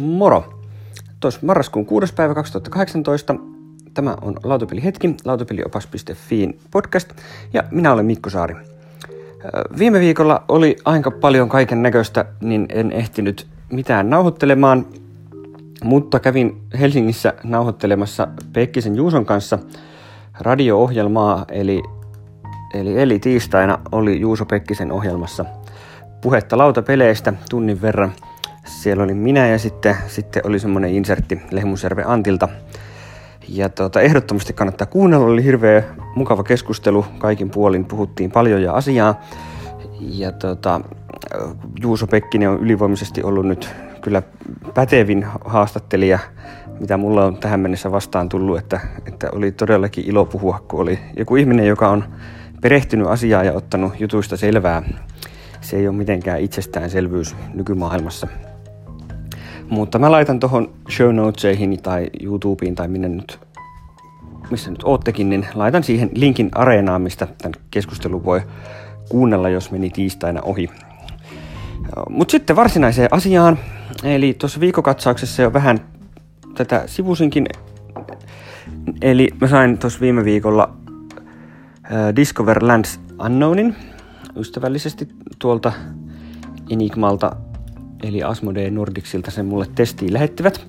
Moro! Tuossa marraskuun 6. päivä 2018. Tämä on Lautapeli hetki, lautapeliopas.fiin podcast ja minä olen Mikko Saari. Viime viikolla oli aika paljon kaiken näköistä, niin en ehtinyt mitään nauhoittelemaan, mutta kävin Helsingissä nauhoittelemassa Pekkisen Juuson kanssa radio-ohjelmaa, eli, eli, eli tiistaina oli Juuso Pekkisen ohjelmassa puhetta lautapeleistä tunnin verran – siellä oli minä ja sitten, sitten oli semmoinen insertti Lehmusjärven Antilta. Ja tuota, ehdottomasti kannattaa kuunnella, oli hirveä mukava keskustelu, kaikin puolin puhuttiin paljon ja asiaa. Ja tuota, Juuso Pekkinen on ylivoimaisesti ollut nyt kyllä pätevin haastattelija, mitä mulla on tähän mennessä vastaan tullut, että, että oli todellakin ilo puhua, kun oli joku ihminen, joka on perehtynyt asiaa ja ottanut jutuista selvää. Se ei ole mitenkään itsestäänselvyys nykymaailmassa. Mutta mä laitan tuohon show notesihin tai YouTubeen tai minne nyt, missä nyt oottekin, niin laitan siihen linkin areenaan, mistä tämän keskustelun voi kuunnella, jos meni tiistaina ohi. Mutta sitten varsinaiseen asiaan. Eli tuossa viikokatsauksessa jo vähän tätä sivusinkin. Eli mä sain tuossa viime viikolla Discover Lands Unknownin ystävällisesti tuolta Enigmalta eli Asmodee Nordicsilta sen mulle testiin lähettivät.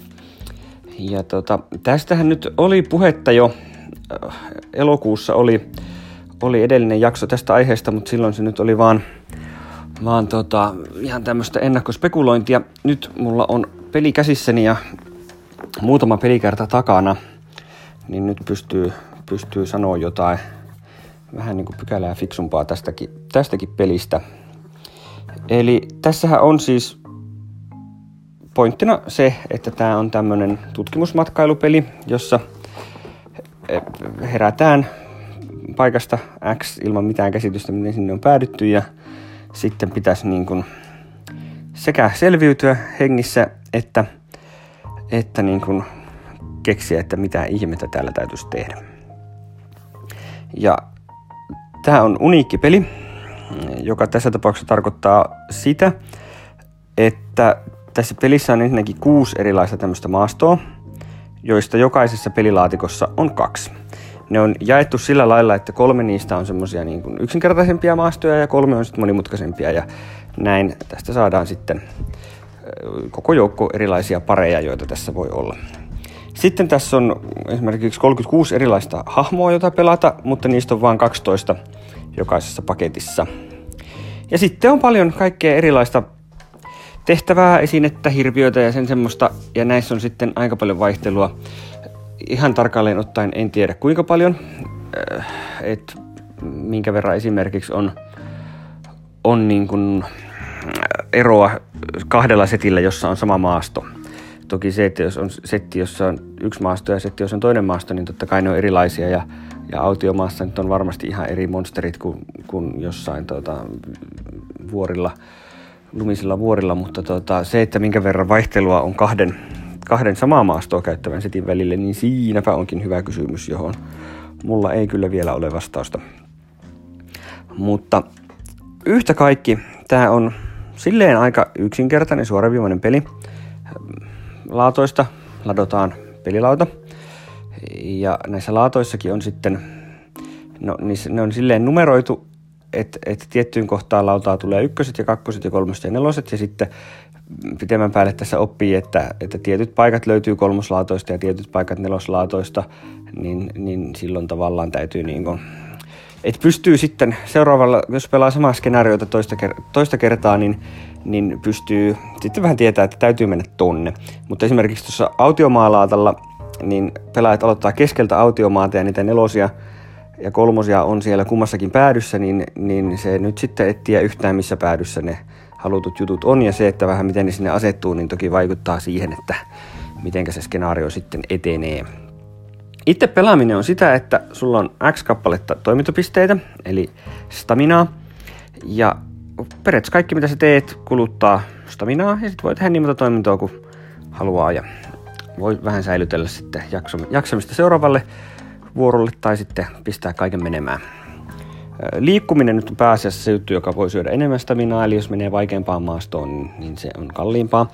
Ja tota, tästähän nyt oli puhetta jo, äh, elokuussa oli, oli edellinen jakso tästä aiheesta, mutta silloin se nyt oli vaan, vaan tota, ihan tämmöistä ennakkospekulointia. Nyt mulla on peli käsissäni ja muutama pelikerta takana, niin nyt pystyy, pystyy sanoa jotain vähän niin kuin pykälää fiksumpaa tästäkin, tästäkin pelistä. Eli tässähän on siis pointtina se, että tämä on tämmöinen tutkimusmatkailupeli, jossa herätään paikasta X ilman mitään käsitystä, miten sinne on päädytty ja sitten pitäisi niin kuin sekä selviytyä hengissä että, että niin kuin keksiä, että mitä ihmettä täällä täytyisi tehdä. Ja tämä on uniikki peli, joka tässä tapauksessa tarkoittaa sitä, että tässä pelissä on ensinnäkin kuusi erilaista tämmöistä maastoa, joista jokaisessa pelilaatikossa on kaksi. Ne on jaettu sillä lailla, että kolme niistä on semmoisia niin kuin yksinkertaisempia maastoja ja kolme on sitten monimutkaisempia ja näin tästä saadaan sitten koko joukko erilaisia pareja, joita tässä voi olla. Sitten tässä on esimerkiksi 36 erilaista hahmoa, jota pelata, mutta niistä on vain 12 jokaisessa paketissa. Ja sitten on paljon kaikkea erilaista tehtävää, esinettä, hirviöitä ja sen semmoista, ja näissä on sitten aika paljon vaihtelua. Ihan tarkalleen ottaen en tiedä kuinka paljon, äh, että minkä verran esimerkiksi on, on niin kuin eroa kahdella setillä, jossa on sama maasto. Toki se, että jos on setti, jossa on yksi maasto ja setti, jossa on toinen maasto, niin totta kai ne on erilaisia ja, ja autiomaassa nyt on varmasti ihan eri monsterit kuin, kuin jossain tuota, vuorilla – lumisilla vuorilla, mutta tota, se, että minkä verran vaihtelua on kahden, kahden samaa maastoa käyttävän setin välille, niin siinäpä onkin hyvä kysymys, johon mulla ei kyllä vielä ole vastausta. Mutta yhtä kaikki, tämä on silleen aika yksinkertainen suoraviivainen peli. Laatoista ladotaan pelilauta. Ja näissä laatoissakin on sitten, no, ne on silleen numeroitu, että et tiettyyn kohtaan lautaa tulee ykköset ja kakkoset ja kolmoset ja neloset ja sitten pitemmän päälle tässä oppii, että, että tietyt paikat löytyy kolmoslaatoista ja tietyt paikat neloslaatoista, niin, niin silloin tavallaan täytyy niin kuin, että pystyy sitten seuraavalla, jos pelaa samaa skenaariota toista, toista kertaa, niin, niin pystyy sitten vähän tietää, että täytyy mennä tonne. Mutta esimerkiksi tuossa autiomaalaatalla, niin pelaajat aloittaa keskeltä autiomaata ja niitä nelosia ja kolmosia on siellä kummassakin päädyssä, niin, niin se nyt sitten etsiä yhtään missä päädyssä ne halutut jutut on. Ja se, että vähän miten ne sinne asettuu, niin toki vaikuttaa siihen, että miten se skenaario sitten etenee. Itse pelaaminen on sitä, että sulla on X kappaletta toimintopisteitä, eli staminaa. Ja periaatteessa kaikki mitä sä teet kuluttaa staminaa ja sitten voi tehdä niin monta toimintoa kuin haluaa ja voi vähän säilytellä sitten jaksamista seuraavalle vuorolle tai sitten pistää kaiken menemään. Liikkuminen nyt on pääasiassa se juttu, joka voi syödä enemmän staminaa, eli jos menee vaikeampaan maastoon, niin, se on kalliimpaa.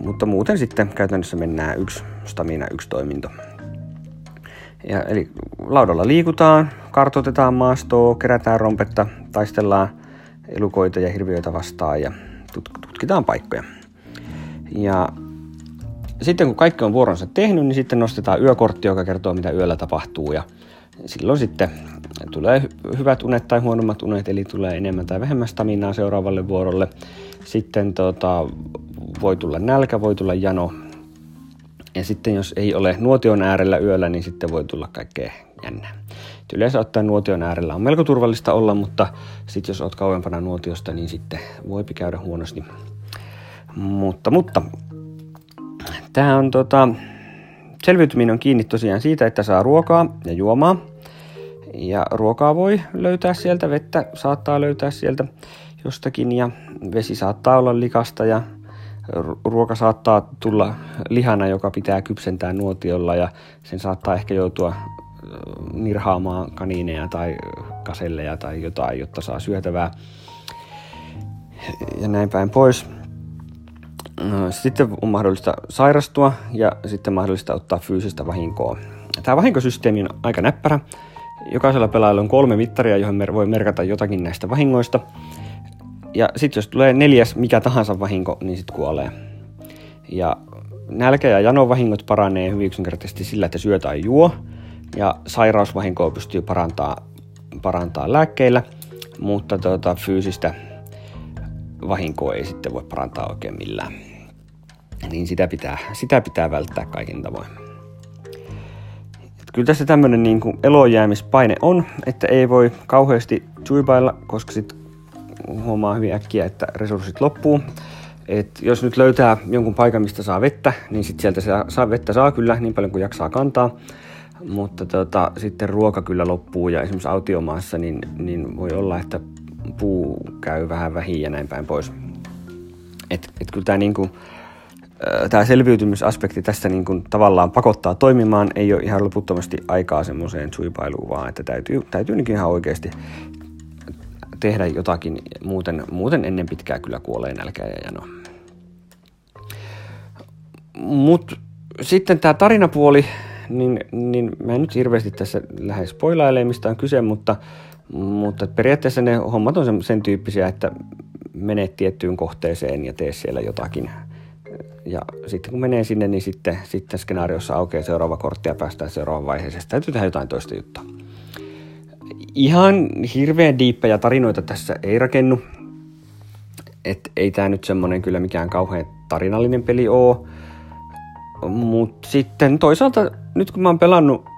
Mutta muuten sitten käytännössä mennään yksi stamina, yksi toiminto. Ja, eli laudalla liikutaan, kartoitetaan maastoa, kerätään rompetta, taistellaan elukoita ja hirviöitä vastaan ja tutkitaan paikkoja. Ja sitten kun kaikki on vuoronsa tehnyt, niin sitten nostetaan yökortti, joka kertoo mitä yöllä tapahtuu ja silloin sitten tulee hyvät unet tai huonommat unet, eli tulee enemmän tai vähemmän staminaa seuraavalle vuorolle. Sitten tota, voi tulla nälkä, voi tulla jano. Ja sitten jos ei ole nuotion äärellä yöllä, niin sitten voi tulla kaikkea jännää. Yleensä ottaen nuotion äärellä on melko turvallista olla, mutta sitten jos olet kauempana nuotiosta, niin sitten voi käydä huonosti. Mutta, mutta tämä on tota, selviytyminen on kiinni tosiaan siitä, että saa ruokaa ja juomaa. Ja ruokaa voi löytää sieltä, vettä saattaa löytää sieltä jostakin ja vesi saattaa olla likasta ja ruoka saattaa tulla lihana, joka pitää kypsentää nuotiolla ja sen saattaa ehkä joutua nirhaamaan kaniineja tai kaselleja tai jotain, jotta saa syötävää ja näin päin pois. Sitten on mahdollista sairastua ja sitten mahdollista ottaa fyysistä vahinkoa. Tämä vahinkosysteemi on aika näppärä. Jokaisella pelaajalla on kolme mittaria, johon voi merkata jotakin näistä vahingoista. Ja sitten jos tulee neljäs mikä tahansa vahinko, niin sitten kuolee. Ja nälkä- ja janovahingot paranee hyvin yksinkertaisesti sillä, että syö tai juo. Ja sairausvahinkoa pystyy parantaa, parantaa lääkkeillä, mutta tuota, fyysistä vahinkoa ei sitten voi parantaa oikein millään. Niin sitä pitää, sitä pitää välttää kaikin tavoin. Et kyllä tässä tämmöinen niin kuin elojäämispaine on, että ei voi kauheasti suipailla, koska sitten huomaa hyvin äkkiä, että resurssit loppuu. Et jos nyt löytää jonkun paikan, mistä saa vettä, niin sitten sieltä saa, saa vettä saa kyllä niin paljon kuin jaksaa kantaa. Mutta tota, sitten ruoka kyllä loppuu ja esimerkiksi autiomaassa niin, niin voi olla, että puu käy vähän vähin ja näin päin pois. Et, et kyllä tämä niinku, selviytymisaspekti tässä niin kuin tavallaan pakottaa toimimaan, ei ole ihan loputtomasti aikaa semmoiseen suipailuun, vaan että täytyy, täytyy niin ihan oikeasti tehdä jotakin, muuten, muuten ennen pitkää kyllä kuolee nälkä ja jano. Mutta sitten tämä tarinapuoli, niin, niin mä en nyt hirveästi tässä lähes spoilailemaan, mistä on kyse, mutta, mutta periaatteessa ne hommat on sen, tyyppisiä, että menet tiettyyn kohteeseen ja tee siellä jotakin. Ja sitten kun menee sinne, niin sitten, sitten skenaariossa aukeaa seuraava kortti ja päästään seuraavaan vaiheeseen. Täytyy tehdä jotain toista juttua. Ihan hirveän diippejä tarinoita tässä ei rakennu. Et ei tämä nyt semmonen kyllä mikään kauhean tarinallinen peli oo. Mutta sitten toisaalta nyt kun mä oon pelannut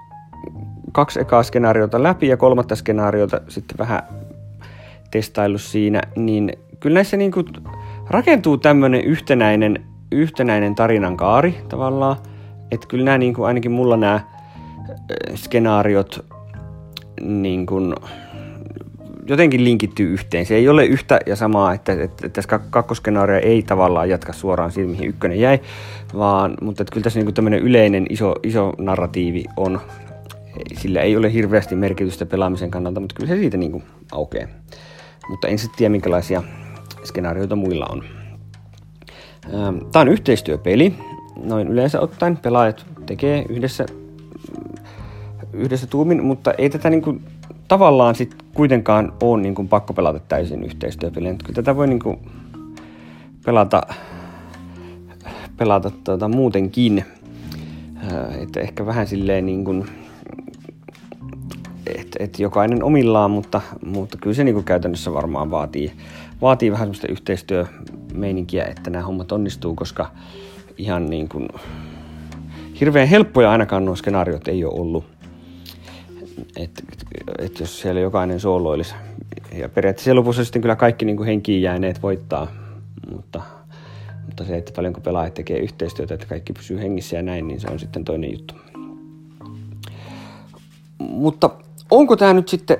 kaksi ekaa skenaariota läpi ja kolmatta skenaariota sitten vähän testaillut siinä, niin kyllä näissä niinku rakentuu tämmöinen yhtenäinen, yhtenäinen tarinan kaari tavallaan. Että kyllä nämä niinku, ainakin mulla nämä skenaariot niin kuin, jotenkin linkittyy yhteen. Se ei ole yhtä ja samaa, että, että tässä kakkoskenaario ei tavallaan jatka suoraan siitä, mihin ykkönen jäi, vaan, mutta että kyllä tässä niin tämmöinen yleinen iso, iso narratiivi on. Sillä ei ole hirveästi merkitystä pelaamisen kannalta, mutta kyllä se siitä niin kuin aukeaa. Mutta en sitten tiedä, minkälaisia skenaarioita muilla on. Tämä on yhteistyöpeli. Noin yleensä ottaen pelaajat tekee yhdessä yhdessä tuumin, mutta ei tätä niin kuin, tavallaan sit kuitenkaan ole niin kuin, pakko pelata täysin yhteistyöpeliä. Kyllä tätä voi niin kuin, pelata, pelata tuota, muutenkin. Että ehkä vähän silleen niin kuin, et jokainen omillaan, mutta, mutta kyllä se niin käytännössä varmaan vaatii, vaatii vähän semmoista yhteistyömeininkiä, että nämä hommat onnistuu, koska ihan niin kuin, hirveän helppoja ainakaan nuo skenaariot ei ole ollut että et jos siellä jokainen sooloilisi. Ja periaatteessa lopussa sitten kyllä kaikki niin kuin henkiin jääneet voittaa, mutta, mutta se, että paljonko pelaajat tekee yhteistyötä, että kaikki pysyy hengissä ja näin, niin se on sitten toinen juttu. Mutta onko tämä nyt sitten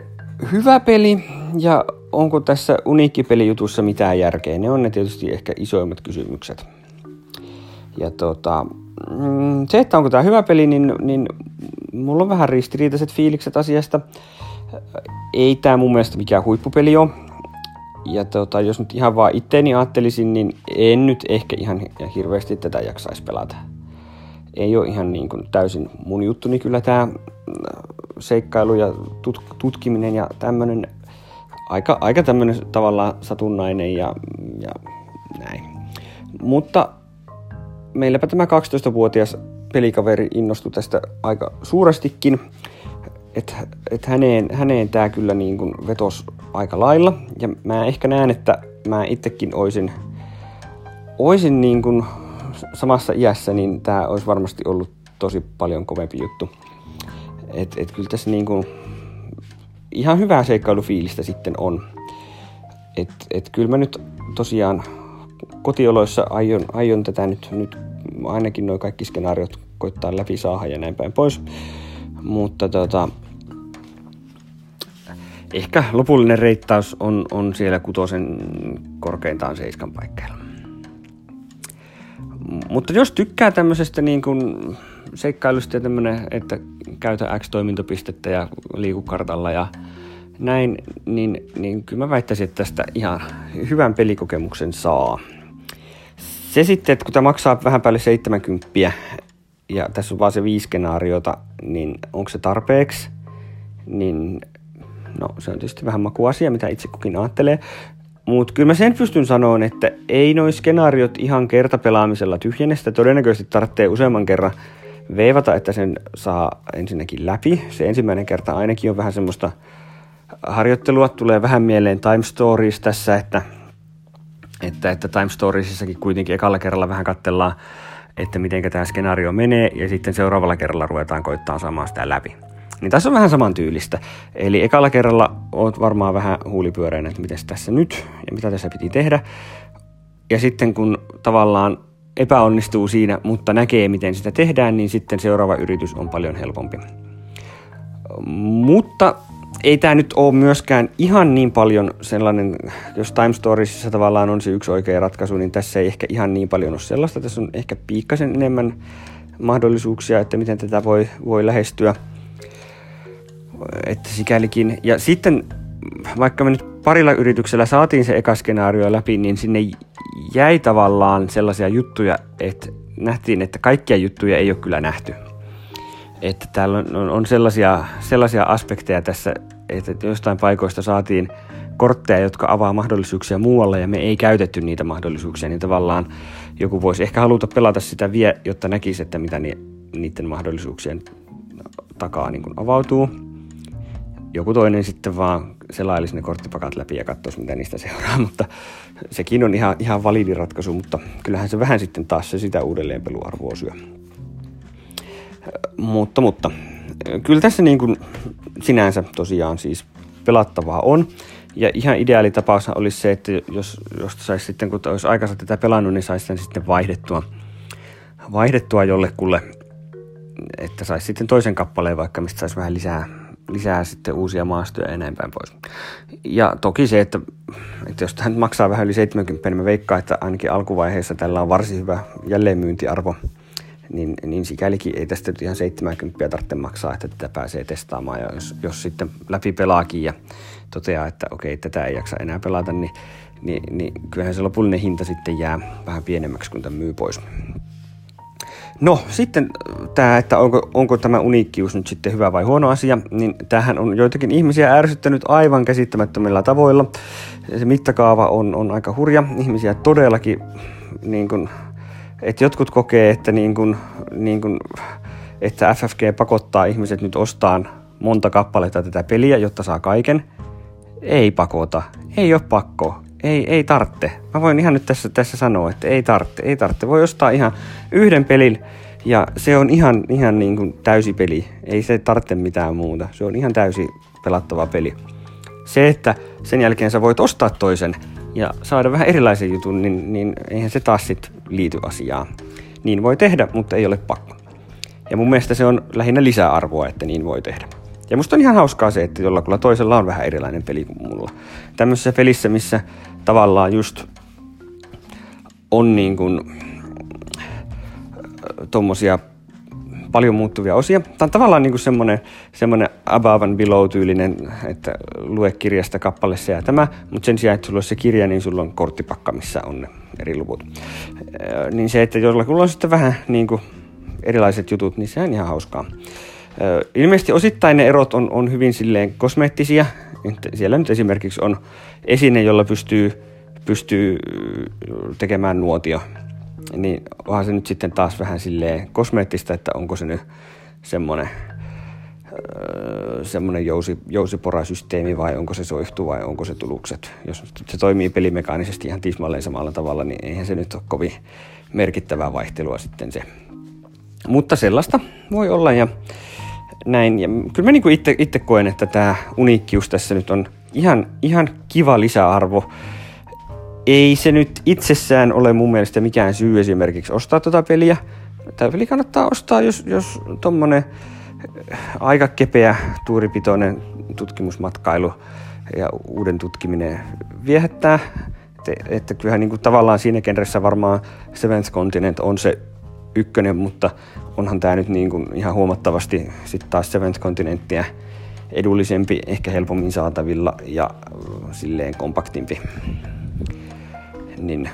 hyvä peli ja onko tässä uniikkipelijutussa mitään järkeä? Ne on ne tietysti ehkä isoimmat kysymykset. Ja tota, mm, se, että onko tämä hyvä peli, niin, niin mulla on vähän ristiriitaiset fiilikset asiasta. Ei tämä mun mielestä mikään huippupeli ole. Ja tota, jos nyt ihan vaan itteeni ajattelisin, niin en nyt ehkä ihan hirveästi tätä jaksaisi pelata. Ei ole ihan niin kuin täysin mun juttuni kyllä tämä seikkailu ja tut- tutkiminen ja tämmöinen aika, aika tämmöinen tavallaan satunnainen ja, ja näin. Mutta meilläpä tämä 12-vuotias pelikaveri innostui tästä aika suurestikin, että et häneen, häneen tämä kyllä niin kuin vetos aika lailla. Ja mä ehkä näen, että mä itsekin oisin, oisin niin kuin samassa iässä, niin tämä olisi varmasti ollut tosi paljon kovempi juttu. Et, et kyllä tässä niin kuin ihan hyvää seikkailufiilistä sitten on. Et, et kyllä mä nyt tosiaan kotioloissa aion, aion tätä nyt, nyt ainakin noin kaikki skenaariot koittaa läpi saada ja näin päin pois. Mutta tota, ehkä lopullinen reittaus on, on siellä kutosen korkeintaan seiskan paikkeilla. Mutta jos tykkää tämmöisestä niin kuin seikkailusta ja tämmönen, että käytä X-toimintopistettä ja liiku kartalla ja näin, niin, niin kyllä mä väittäisin, että tästä ihan hyvän pelikokemuksen saa. Se sitten, että kun tämä maksaa vähän päälle 70 ja tässä on vaan se viisi skenaariota, niin onko se tarpeeksi? Niin no se on tietysti vähän makuasia, mitä itse kukin ajattelee. Mutta kyllä mä sen pystyn sanomaan, että ei noin skenaariot ihan kertapelaamisella tyhjennestä. Todennäköisesti tarvitsee useamman kerran veivata, että sen saa ensinnäkin läpi. Se ensimmäinen kerta ainakin on vähän semmoista harjoittelua. Tulee vähän mieleen Time Stories tässä, että, että, että Time Storiesissakin kuitenkin ekalla kerralla vähän katsellaan, että miten tämä skenaario menee, ja sitten seuraavalla kerralla ruvetaan koittaa saamaan sitä läpi. Niin tässä on vähän samantyylistä. Eli ekalla kerralla oot varmaan vähän huulipyöreänä, että miten tässä nyt ja mitä tässä piti tehdä. Ja sitten kun tavallaan epäonnistuu siinä, mutta näkee miten sitä tehdään, niin sitten seuraava yritys on paljon helpompi. Mutta ei tämä nyt ole myöskään ihan niin paljon sellainen, jos Time Storiesissa tavallaan on se yksi oikea ratkaisu, niin tässä ei ehkä ihan niin paljon ole sellaista. Tässä on ehkä piikkasen enemmän mahdollisuuksia, että miten tätä voi, voi lähestyä. Että sikälikin. Ja sitten vaikka me nyt parilla yrityksellä saatiin se eka skenaario läpi, niin sinne jäi tavallaan sellaisia juttuja, että nähtiin, että kaikkia juttuja ei ole kyllä nähty. Että täällä on, on, sellaisia, sellaisia aspekteja tässä, että jostain paikoista saatiin kortteja, jotka avaa mahdollisuuksia muualle ja me ei käytetty niitä mahdollisuuksia, niin tavallaan joku voisi ehkä haluta pelata sitä vie, jotta näkisi, että mitä ni, niiden mahdollisuuksien takaa niin avautuu. Joku toinen sitten vaan selailisi ne korttipakat läpi ja katsoisi, mitä niistä seuraa, mutta sekin on ihan, ihan validi ratkaisu, mutta kyllähän se vähän sitten taas se sitä uudelleen peluarvoa syö. Mutta, mutta kyllä tässä niin kuin sinänsä tosiaan siis pelattavaa on. Ja ihan ideaali tapaus olisi se, että jos, jos saisi sitten, kun olisi aikansa tätä pelannut, niin saisi sen sitten vaihdettua, vaihdettua jollekulle, että saisi sitten toisen kappaleen vaikka, mistä saisi vähän lisää, lisää sitten uusia maastoja ja päin pois. Ja toki se, että, että jos tämä maksaa vähän yli 70, niin mä veikkaan, että ainakin alkuvaiheessa tällä on varsin hyvä jälleenmyyntiarvo – niin, niin sikälikin ei tästä nyt ihan 70 tarvitse maksaa, että tätä pääsee testaamaan. Ja jos, jos sitten läpi pelaakin ja toteaa, että okei, tätä ei jaksa enää pelata, niin, niin, niin kyllähän se lopullinen hinta sitten jää vähän pienemmäksi, kun tämän myy pois. No sitten tämä, että onko, onko tämä uniikkius nyt sitten hyvä vai huono asia, niin tähän on joitakin ihmisiä ärsyttänyt aivan käsittämättömillä tavoilla. Se mittakaava on, on aika hurja. Ihmisiä todellakin niin kuin, että jotkut kokee, että, niin kun, niin kun, että FFG pakottaa ihmiset nyt ostaan monta kappaletta tätä peliä, jotta saa kaiken. Ei pakota, ei ole pakko, ei, ei tartte. Mä voin ihan nyt tässä, tässä sanoa, että ei tartte, ei tartte. Voi ostaa ihan yhden pelin ja se on ihan, ihan niin kuin täysi peli. Ei se tarvitse mitään muuta. Se on ihan täysi pelattava peli. Se, että sen jälkeen sä voit ostaa toisen, ja saada vähän erilaisen jutun, niin, niin eihän se taas sit liity asiaan. Niin voi tehdä, mutta ei ole pakko. Ja mun mielestä se on lähinnä lisäarvoa, että niin voi tehdä. Ja musta on ihan hauskaa se, että jollakulla toisella on vähän erilainen peli kuin mulla. Tämmöisessä pelissä, missä tavallaan just on niin kuin tommosia paljon muuttuvia osia. Tämä on tavallaan niin semmoinen, semmoinen above and below tyylinen, että lue kirjasta kappale se ja tämä, mutta sen sijaan, että sulla on se kirja, niin sulla on korttipakka, missä on ne eri luvut. Niin se, että jollakulla on sitten vähän niin kuin erilaiset jutut, niin se on ihan hauskaa. Ilmeisesti osittain ne erot on, on hyvin silleen kosmeettisia. Siellä nyt esimerkiksi on esine, jolla pystyy, pystyy tekemään nuotio. Niin onhan se nyt sitten taas vähän silleen kosmeettista, että onko se nyt semmoinen semmoinen jousi, jousiporasysteemi vai onko se soihtu vai onko se tulukset. Jos se toimii pelimekaanisesti ihan tismalleen samalla tavalla, niin eihän se nyt ole kovin merkittävää vaihtelua sitten se. Mutta sellaista voi olla ja näin. Ja kyllä mä niinku itse, itse koen, että tämä uniikkius tässä nyt on ihan, ihan kiva lisäarvo. Ei se nyt itsessään ole mun mielestä mikään syy esimerkiksi ostaa tuota peliä. Tämä peli kannattaa ostaa, jos, jos tuommoinen aika kepeä, tuuripitoinen tutkimusmatkailu ja uuden tutkiminen viehättää. Että, että kyllähän niin kuin tavallaan siinä genressä varmaan Seventh Continent on se ykkönen, mutta onhan tämä nyt niin kuin ihan huomattavasti sitten taas Seventh Continentia edullisempi, ehkä helpommin saatavilla ja silleen kompaktimpi. Niin,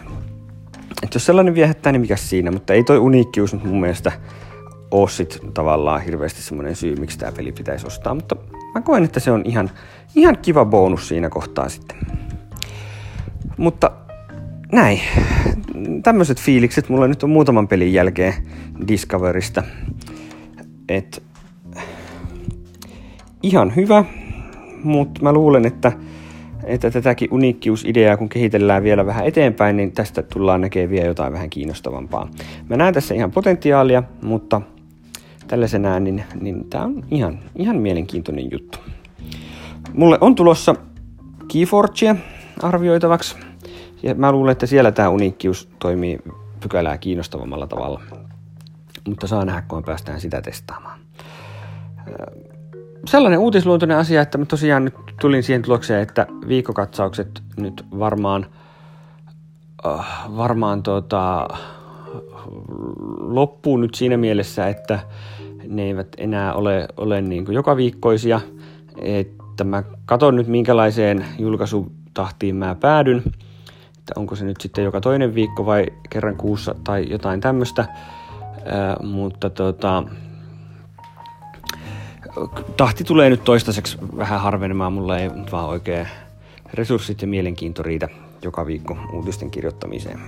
että jos sellainen viehättää, niin mikä siinä, mutta ei toi uniikkius mun mielestä ole sit tavallaan hirveästi semmoinen syy, miksi tämä peli pitäisi ostaa, mutta mä koen, että se on ihan, ihan kiva bonus siinä kohtaa sitten. Mutta näin. Tämmöiset fiilikset mulla nyt on muutaman pelin jälkeen Discoverista. Et ihan hyvä, mutta mä luulen, että, että tätäkin uniikkiusideaa kun kehitellään vielä vähän eteenpäin, niin tästä tullaan näkemään vielä jotain vähän kiinnostavampaa. Mä näen tässä ihan potentiaalia, mutta tällaisenään, niin, niin tämä on ihan, ihan mielenkiintoinen juttu. Mulle on tulossa Keyforgea arvioitavaksi, ja mä luulen, että siellä tämä uniikkius toimii pykälää kiinnostavammalla tavalla. Mutta saa nähdä, kun päästään sitä testaamaan. Sellainen uutisluontoinen asia, että mä tosiaan nyt tulin siihen tulokseen, että viikkokatsaukset nyt varmaan, varmaan tota, loppuu nyt siinä mielessä, että ne eivät enää ole, ole niin kuin joka viikkoisia. Että mä katson nyt minkälaiseen julkaisutahtiin mä päädyn. Että onko se nyt sitten joka toinen viikko vai kerran kuussa tai jotain tämmöistä. mutta tota, tahti tulee nyt toistaiseksi vähän harvenemaan. Mulla ei vaan oikein resurssit ja mielenkiinto riitä joka viikko uutisten kirjoittamiseen.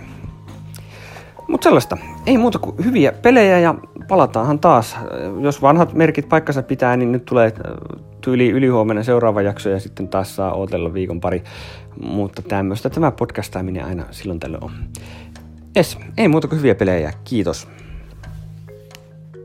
Mutta sellaista. Ei muuta kuin hyviä pelejä ja palataanhan taas. Jos vanhat merkit paikkansa pitää, niin nyt tulee äh, tyyli ylihuomenna seuraava jakso ja sitten taas saa odotella viikon pari. Mutta tämmöistä tämä podcastaaminen aina silloin tällöin on. Es, ei muuta kuin hyviä pelejä. Kiitos.